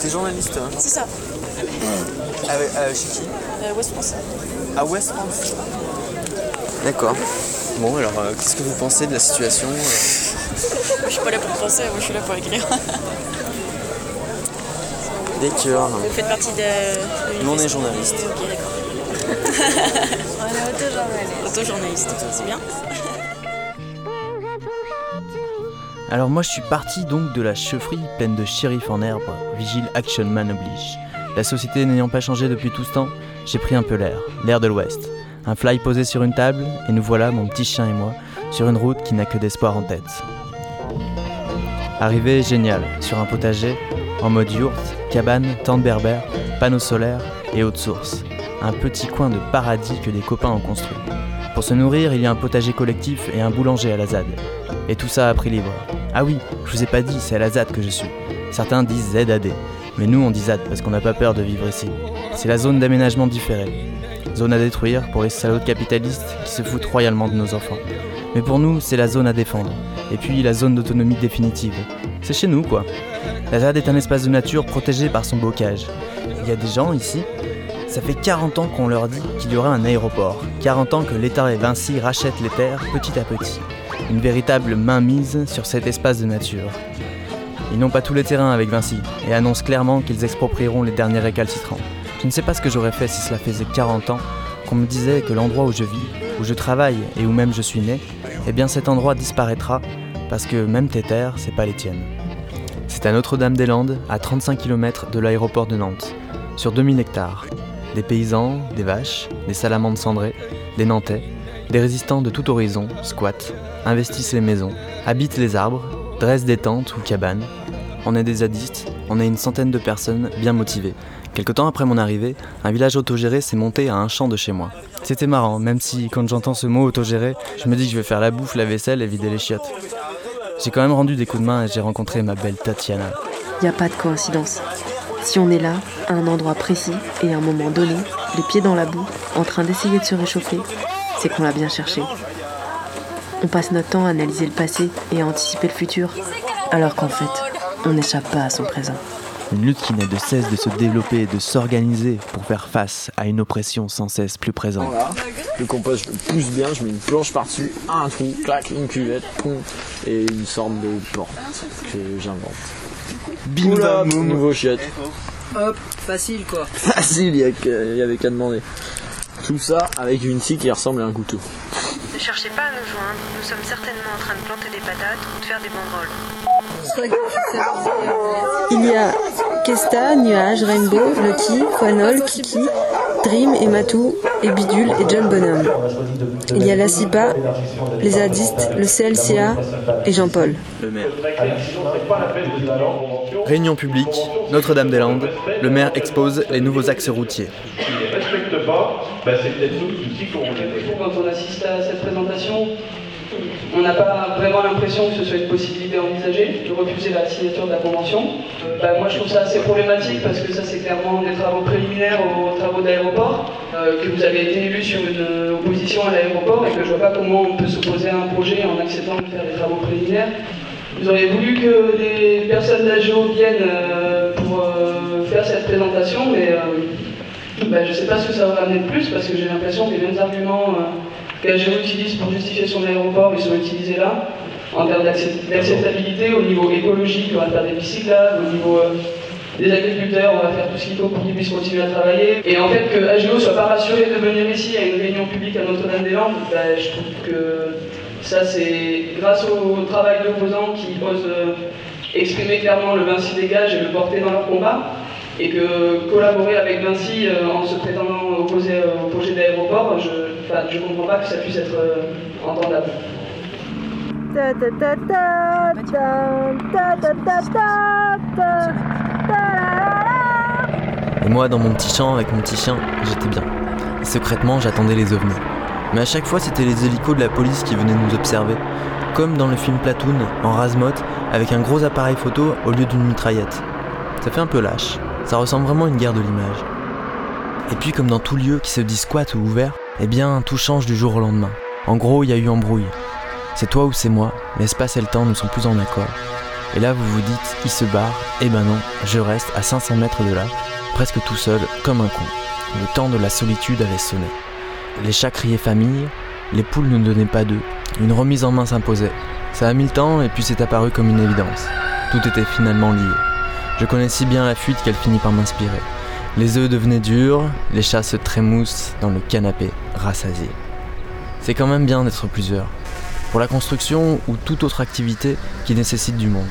T'es journaliste hein C'est ça, Ah ouais, euh, chez qui euh, West France. À West France. D'accord. Bon, alors, euh, qu'est-ce que vous pensez de la situation euh je suis pas là pour penser, moi, je suis là pour écrire. D'accord. Vous faites partie de. Nous, on est journaliste. Ok, d'accord. on est auto-journaliste. Auto-journaliste, c'est bien. Alors moi je suis parti donc de la chefferie pleine de shérif en herbe, vigile action man oblige. La société n'ayant pas changé depuis tout ce temps, j'ai pris un peu l'air, l'air de l'ouest. Un fly posé sur une table, et nous voilà, mon petit chien et moi, sur une route qui n'a que d'espoir en tête. Arrivée géniale, sur un potager, en mode yourte, cabane, tente berbère, panneaux solaires et eau de source. Un petit coin de paradis que des copains ont construit. Pour se nourrir, il y a un potager collectif et un boulanger à la ZAD. Et tout ça à prix libre. Ah oui, je vous ai pas dit, c'est à la ZAD que je suis. Certains disent ZAD, mais nous on dit ZAD parce qu'on n'a pas peur de vivre ici. C'est la zone d'aménagement différée. Zone à détruire pour les salauds capitalistes qui se foutent royalement de nos enfants. Mais pour nous, c'est la zone à défendre. Et puis la zone d'autonomie définitive. C'est chez nous quoi. La ZAD est un espace de nature protégé par son bocage. Il y a des gens ici ça fait 40 ans qu'on leur dit qu'il y aura un aéroport. 40 ans que l'État et Vinci rachètent les terres petit à petit. Une véritable mainmise sur cet espace de nature. Ils n'ont pas tous les terrains avec Vinci et annoncent clairement qu'ils exproprieront les derniers récalcitrants. Je ne sais pas ce que j'aurais fait si cela faisait 40 ans qu'on me disait que l'endroit où je vis, où je travaille et où même je suis né, eh bien cet endroit disparaîtra parce que même tes terres, c'est pas les tiennes. C'est à Notre-Dame-des-Landes, à 35 km de l'aéroport de Nantes, sur 2000 hectares. Des paysans, des vaches, des salamandres cendrées, des Nantais, des résistants de tout horizon squattent, investissent les maisons, habitent les arbres, dressent des tentes ou cabanes. On est des zadistes, on est une centaine de personnes bien motivées. Quelque temps après mon arrivée, un village autogéré s'est monté à un champ de chez moi. C'était marrant, même si quand j'entends ce mot autogéré, je me dis que je vais faire la bouffe, la vaisselle et vider les chiottes. J'ai quand même rendu des coups de main et j'ai rencontré ma belle Tatiana. Il n'y a pas de coïncidence. Si on est là, à un endroit précis et à un moment donné, les pieds dans la boue, en train d'essayer de se réchauffer, c'est qu'on l'a bien cherché. On passe notre temps à analyser le passé et à anticiper le futur, alors qu'en fait, on n'échappe pas à son présent. Une lutte qui n'a de cesse de se développer et de s'organiser pour faire face à une oppression sans cesse plus présente. Voilà. Le compost, je le pousse bien, je mets une planche par-dessus, un trou, clac, une cuvette, pom, et une sorte de porte que j'invente. Bim Oula, bam, boum. nouveau chiotte. Hop, facile quoi. Facile, il y a que- il y avait qu'à demander. Tout ça avec une scie qui ressemble à un couteau. Ne cherchez pas à nous joindre, nous sommes certainement en train de planter des patates ou de faire des banderoles. Il y a Kesta, Nuage, Rainbow, Lucky, Quanol, Kiki, Dream et Matou, et Bidule et John Bonhomme. Il y a la CIPA, les zadistes, le CLCA et Jean-Paul. Le maire. Réunion publique, Notre-Dame-des-Landes, le maire expose les nouveaux axes routiers. qui ne respectent pas, ben, c'est peut-être nous aussi qu'on les Quand on assiste à cette présentation, on n'a pas vraiment l'impression que ce soit une possibilité envisagée de refuser la signature de la convention. Bah, moi, je trouve ça assez problématique parce que ça, c'est clairement des travaux préliminaires aux travaux d'aéroport, euh, que vous avez été élu sur une opposition à l'aéroport et que je vois pas comment on peut s'opposer à un projet en acceptant de faire des travaux préliminaires. Vous auriez voulu que des personnes d'AGO viennent euh, pour euh, faire cette présentation, mais bah, je ne sais pas ce que ça va ramener de plus parce que j'ai l'impression que les mêmes arguments euh, qu'AGO utilise pour justifier son aéroport, ils sont utilisés là, en termes d'accep- d'acceptabilité au niveau écologique, on va faire des pistes cyclables, au niveau euh, des agriculteurs, on va faire tout ce qu'il faut pour qu'ils puissent continuer à travailler. Et en fait, que AGO soit pas rassuré de venir ici à une réunion publique à Notre-Dame-des-Landes, bah, je trouve que ça, c'est grâce au travail d'opposants qui osent euh, exprimer clairement le Vinci dégage et le porter dans leur combat. Et que collaborer avec Vinci euh, en se prétendant opposé euh, au projet d'aéroport, je ne comprends pas que ça puisse être euh, entendable. Et moi, dans mon petit champ avec mon petit chien, j'étais bien. Et secrètement, j'attendais les ovnis. Mais à chaque fois, c'était les hélicos de la police qui venaient nous observer. Comme dans le film Platoon, en rasemote, avec un gros appareil photo au lieu d'une mitraillette. Ça fait un peu lâche. Ça ressemble vraiment à une guerre de l'image. Et puis, comme dans tout lieu qui se dit squat ou ouvert, eh bien, tout change du jour au lendemain. En gros, il y a eu embrouille. C'est toi ou c'est moi, l'espace et le temps ne sont plus en accord. Et là, vous vous dites, il se barre. Eh ben non, je reste à 500 mètres de là, presque tout seul, comme un con. Le temps de la solitude avait sonné. Les chats criaient famille, les poules ne donnaient pas d'œufs. Une remise en main s'imposait. Ça a mis le temps et puis c'est apparu comme une évidence. Tout était finalement lié. Je connais si bien la fuite qu'elle finit par m'inspirer. Les œufs devenaient durs, les chats se trémoussent dans le canapé, rassasiés. C'est quand même bien d'être plusieurs. Pour la construction ou toute autre activité qui nécessite du monde.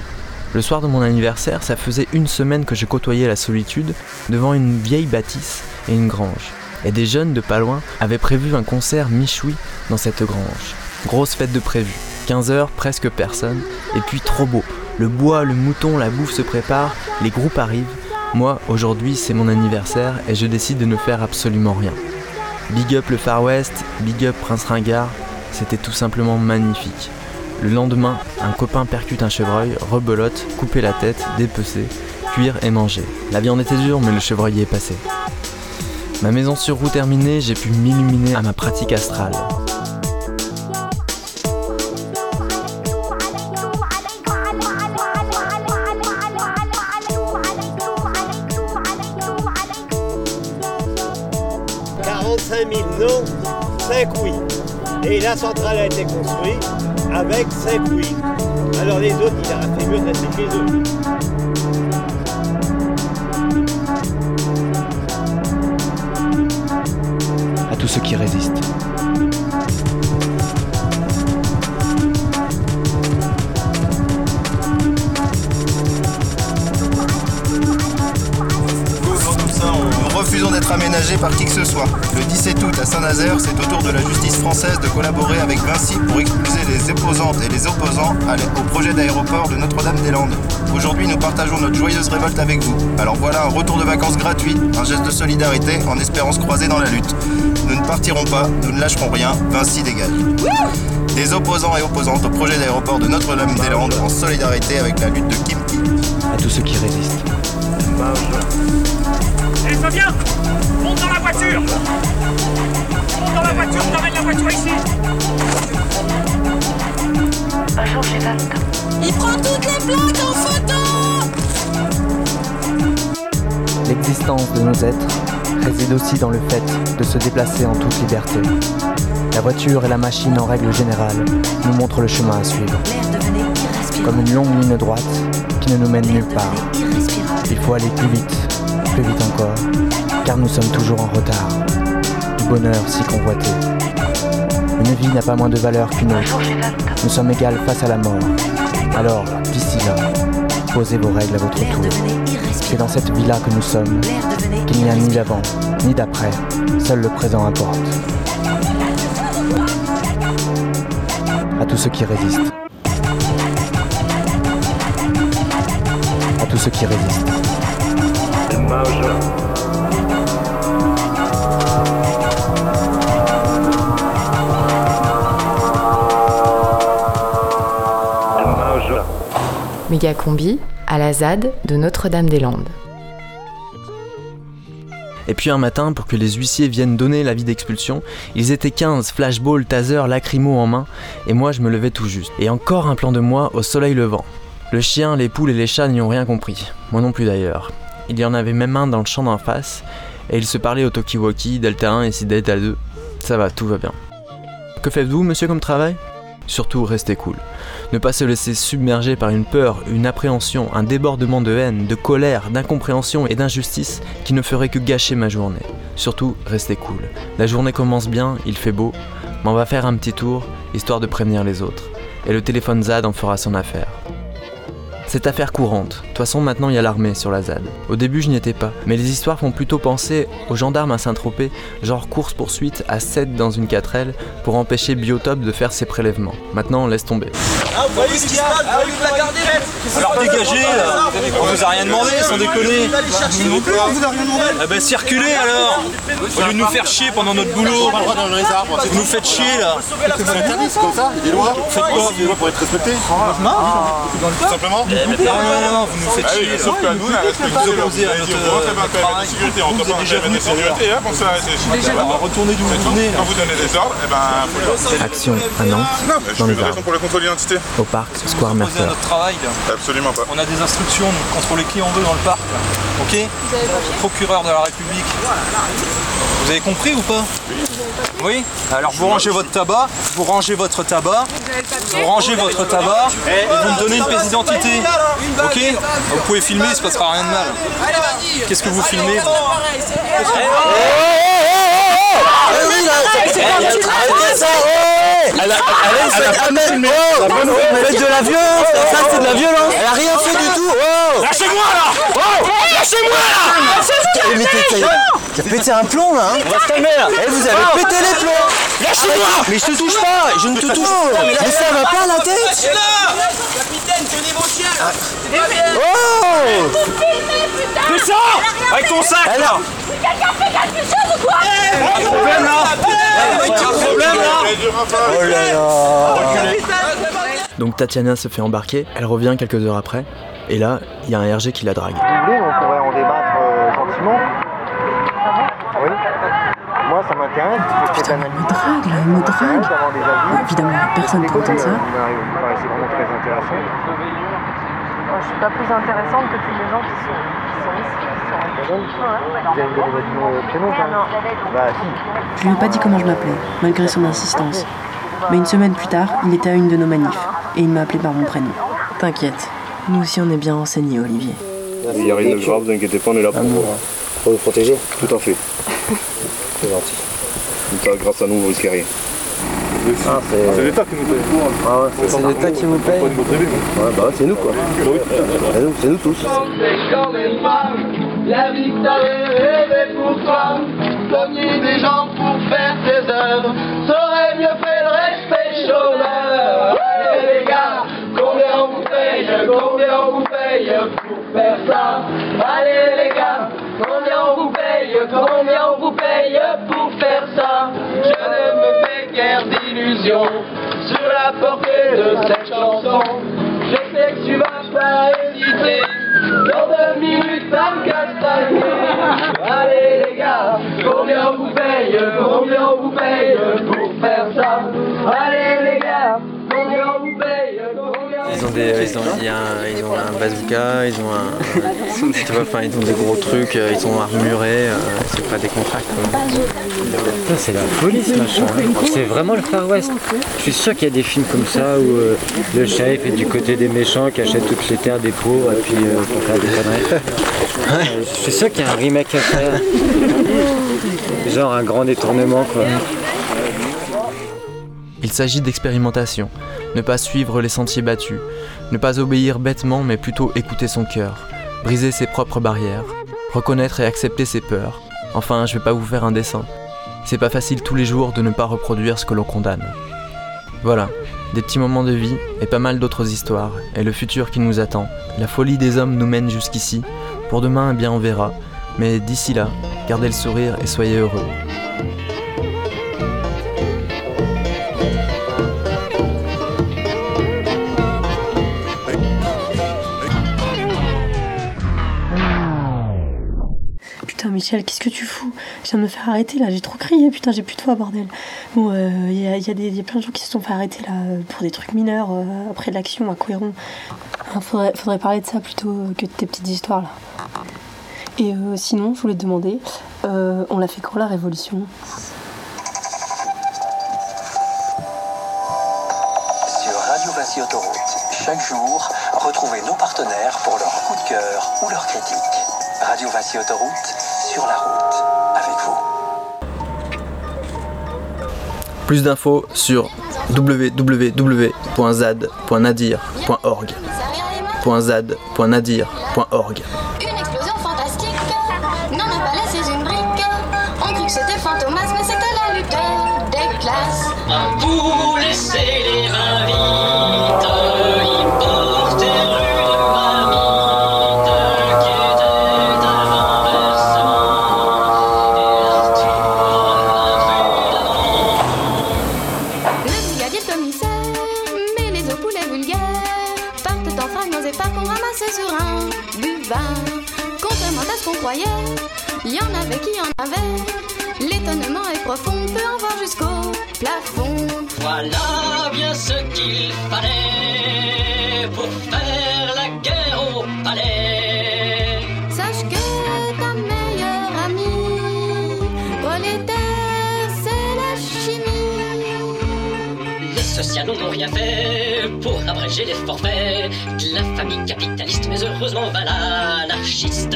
Le soir de mon anniversaire, ça faisait une semaine que je côtoyais la solitude devant une vieille bâtisse et une grange. Et des jeunes de pas loin avaient prévu un concert michoui dans cette grange. Grosse fête de prévu. 15 heures, presque personne. Et puis trop beau. Le bois, le mouton, la bouffe se préparent, les groupes arrivent. Moi, aujourd'hui, c'est mon anniversaire et je décide de ne faire absolument rien. Big up le Far West, big up Prince Ringard, c'était tout simplement magnifique. Le lendemain, un copain percute un chevreuil, rebelote, couper la tête, dépecer, cuire et manger. La viande était dure, mais le chevreuil est passé. Ma maison sur roue terminée, j'ai pu m'illuminer à ma pratique astrale. Non, 5 oui. Et la centrale a été construite avec 5 oui. Alors les autres, il a fait mieux de rester chez eux. Tous ceux qui résistent. Aménagés par qui que ce soit. Le 17 août à Saint-Nazaire, c'est au tour de la justice française de collaborer avec Vinci pour expulser les opposantes et les opposants au projet d'aéroport de Notre-Dame-des-Landes. Aujourd'hui, nous partageons notre joyeuse révolte avec vous. Alors voilà un retour de vacances gratuit, un geste de solidarité en espérant se croiser dans la lutte. Nous ne partirons pas, nous ne lâcherons rien, Vinci dégage. Des opposants et opposantes au projet d'aéroport de Notre-Dame-des-Landes en solidarité avec la lutte de Kimki. À tous ceux qui résistent. Monte dans la voiture. Monte dans la voiture, t'emmènes la voiture ici. Il prend toutes les plaques en photo. L'existence de nos êtres réside aussi dans le fait de se déplacer en toute liberté. La voiture et la machine en règle générale nous montrent le chemin à suivre. Comme une longue ligne droite qui ne nous mène nulle part. Il faut aller plus vite, plus vite encore, car nous sommes toujours en retard. Du bonheur si convoité. Une vie n'a pas moins de valeur qu'une autre. Nous sommes égales face à la mort. Alors, d'ici là, posez vos règles à votre tour. C'est dans cette vie-là que nous sommes, qu'il n'y a ni d'avant, ni d'après. Seul le présent importe. À tous ceux qui résistent. À tous ceux qui résistent. Méga combi à la ZAD de Notre-Dame-des-Landes. Et puis un matin, pour que les huissiers viennent donner l'avis d'expulsion, ils étaient 15, flashball, taser, lacrymo en main, et moi je me levais tout juste. Et encore un plan de moi au soleil levant. Le chien, les poules et les chats n'y ont rien compris. Moi non plus d'ailleurs. Il y en avait même un dans le champ d'en face, et ils se parlaient au Tokiwoki, Delta 1 et si Delta 2. Ça va, tout va bien. Que faites-vous, monsieur, comme travail? Surtout, restez cool. Ne pas se laisser submerger par une peur, une appréhension, un débordement de haine, de colère, d'incompréhension et d'injustice qui ne ferait que gâcher ma journée. Surtout, restez cool. La journée commence bien, il fait beau, mais on va faire un petit tour, histoire de prévenir les autres. Et le téléphone ZAD en fera son affaire. C'est affaire courante. De toute façon, maintenant, il y a l'armée sur la ZAD. Au début, je n'y étais pas. Mais les histoires font plutôt penser aux gendarmes à Saint-Tropez, genre course-poursuite à 7 dans une 4L pour empêcher Biotop de faire ses prélèvements. Maintenant, laisse tomber. Ah, vous voyez ce qui se passe Vous voyez la garder Alors dégagez là On vous a rien demandé, sans déconner Nous non plus, on vous a rien demandé Ah bah circulez alors Au lieu de nous faire chier pendant notre boulot Vous nous faites chier là C'est interdit, c'est comme ça, il y a des lois Faites quoi Il y a des lois pour être respectées Tout simplement Non, non, non, vous nous faites Ah oui, chier. sauf que nous, on a respecté vous le à on sécurité, on venus pour sécurité, hein, pour. On va retourner d'où vous venez. Quand vous donnez des ordres, eh ben. Action à Nantes, Non, je suis raison pour le contrôle d'identité. au parc Square à Mercer. notre travail. là. Absolument pas. On a des instructions de contrôler qui on veut dans le parc. là. Ok Procureur de la République. Vous avez compris ou pas Oui Alors vous rangez votre tabac, vous rangez votre tabac, vous rangez votre tabac et vous me donnez une pièce d'identité. Ok Vous pouvez filmer, il se passera rien de mal. Qu'est-ce que vous filmez vous Elle a, elle a, elle a filmé. Faites de la violence, ça c'est de la violence. Elle a rien fait du tout. Oh Lâchez-moi là Oh Lâchez-moi là t'as- pété un plomb là. Hein. Là. Eh, vous avez Oh. pété les plombs. Lâchez-moi. Arrête, Mais je te touche pas, je ne te touche pas. Mais ça. va pas à la tête. Capitaine, tenez vos chiens. Oh Fais ça. Avec ton sac là. Quelqu'un fait quelque chose ou quoi Pas de problème là. de problème là. Oh là là. Donc Tatiana se fait embarquer, elle revient quelques heures après, et là, il y a un RG qui la drague. Si vous voulez, on pourrait en débattre euh, gentiment. Moi, ça m'intéresse. Putain, Il me drague là, il me drague. Avis. Évidemment, il y a personne pour entendre ça. Je suis pas plus intéressante que tous les gens qui sont, qui sont ici, qui sont quand même Bah. Je lui ai pas dit comment je m'appelais, malgré son insistance. Mais une semaine plus tard, il était à une de nos manifs, et il m'a appelé par mon prénom. T'inquiète, nous aussi on est bien renseignés, Olivier. Il n'y a rien de grave, vous inquiétez pas, on est là pour, pour vous protéger. Tout à fait. C'est gentil. Comme ça, grâce à nous, vous risquez rien. Ah, c'est l'État qui nous paye. Ah ouais, c'est l'État qui nous paye. Ouais, bah c'est nous quoi. C'est nous, tous. C'est quand même pas la vie que t'avais rêvé pour toi. Cogner des gens pour faire tes œuvres. T'aurais mieux fait le respect chômeur. Allez les gars, combien on vous paye? Combien on vous pour faire ça Allez les gars, combien on vous paye Combien on vous paye pour faire ça? Je ne me fais guère d'illusions sur la portée de cette chanson. Je sais que tu vas pas hésiter. Dans deux minutes, ça me castagner. Allez les gars, combien on vous paye Combien on vous paye pour faire ça? Allez les gars, combien on vous paye Ils ont des, ils ont, il y a un, ils ont un bazooka, ils ont un, tu vois, enfin, ils ont des gros trucs, euh, ils sont armurés, euh, c'est pas des contracts. C'est la folie ce machin. C'est vraiment le Far West. Je suis sûr qu'il y a des films comme ça où euh, le shérif est du côté des méchants qui achètent toutes les terres des pauvres et puis euh, pour faire des conneries. Euh, Je suis sûr qu'il y a un remake à faire. Genre un grand détournement quoi. Il s'agit d'expérimentation, ne pas suivre les sentiers battus, ne pas obéir bêtement mais plutôt écouter son cœur, briser ses propres barrières, reconnaître et accepter ses peurs. Enfin, je vais pas vous faire un dessin. C'est pas facile tous les jours de ne pas reproduire ce que l'on condamne. Voilà, des petits moments de vie et pas mal d'autres histoires, et le futur qui nous attend. La folie des hommes nous mène jusqu'ici, pour demain, eh bien on verra, mais d'ici là, gardez le sourire et soyez heureux. Michel, qu'est-ce que tu fous? Je viens de me faire arrêter là, j'ai trop crié, putain, j'ai plus de voix, bordel. Bon, il y, a, y y a plein de gens qui se sont fait arrêter là euh, pour des trucs mineurs euh, après l'action à Couéron. Hein, faudrait, parler de ça plutôt euh, que de tes petites histoires là. Et euh, sinon, je voulais te demander, euh, on l'a fait quand la révolution? Sur Radio Vinci Autoroute, chaque jour, retrouvez nos partenaires pour leur coup de cœur ou leur critique. Radio Vinci Autoroute, la route, avec vous. Plus d'infos sur www.zad.nadir.org. .zad.nadir.org. fait pour abréger les forfaits de la famille capitaliste, mais heureusement va l'anarchiste.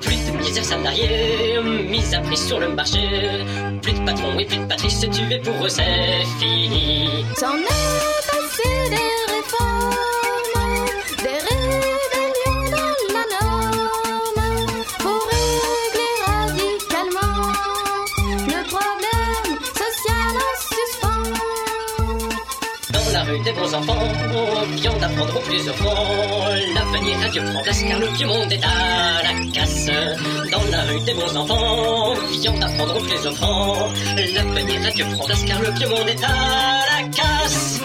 Plus de misère salariée, mise à prix sur le marché, plus de patrons et plus de patrie, c'est tué pour eux, c'est fini. Prendre au plus offrant. L'avenir place car le vieux monde est à la casse. Dans la rue des bons enfants, viande à prendre au plus offrant. L'avenir place car le vieux monde est à la casse.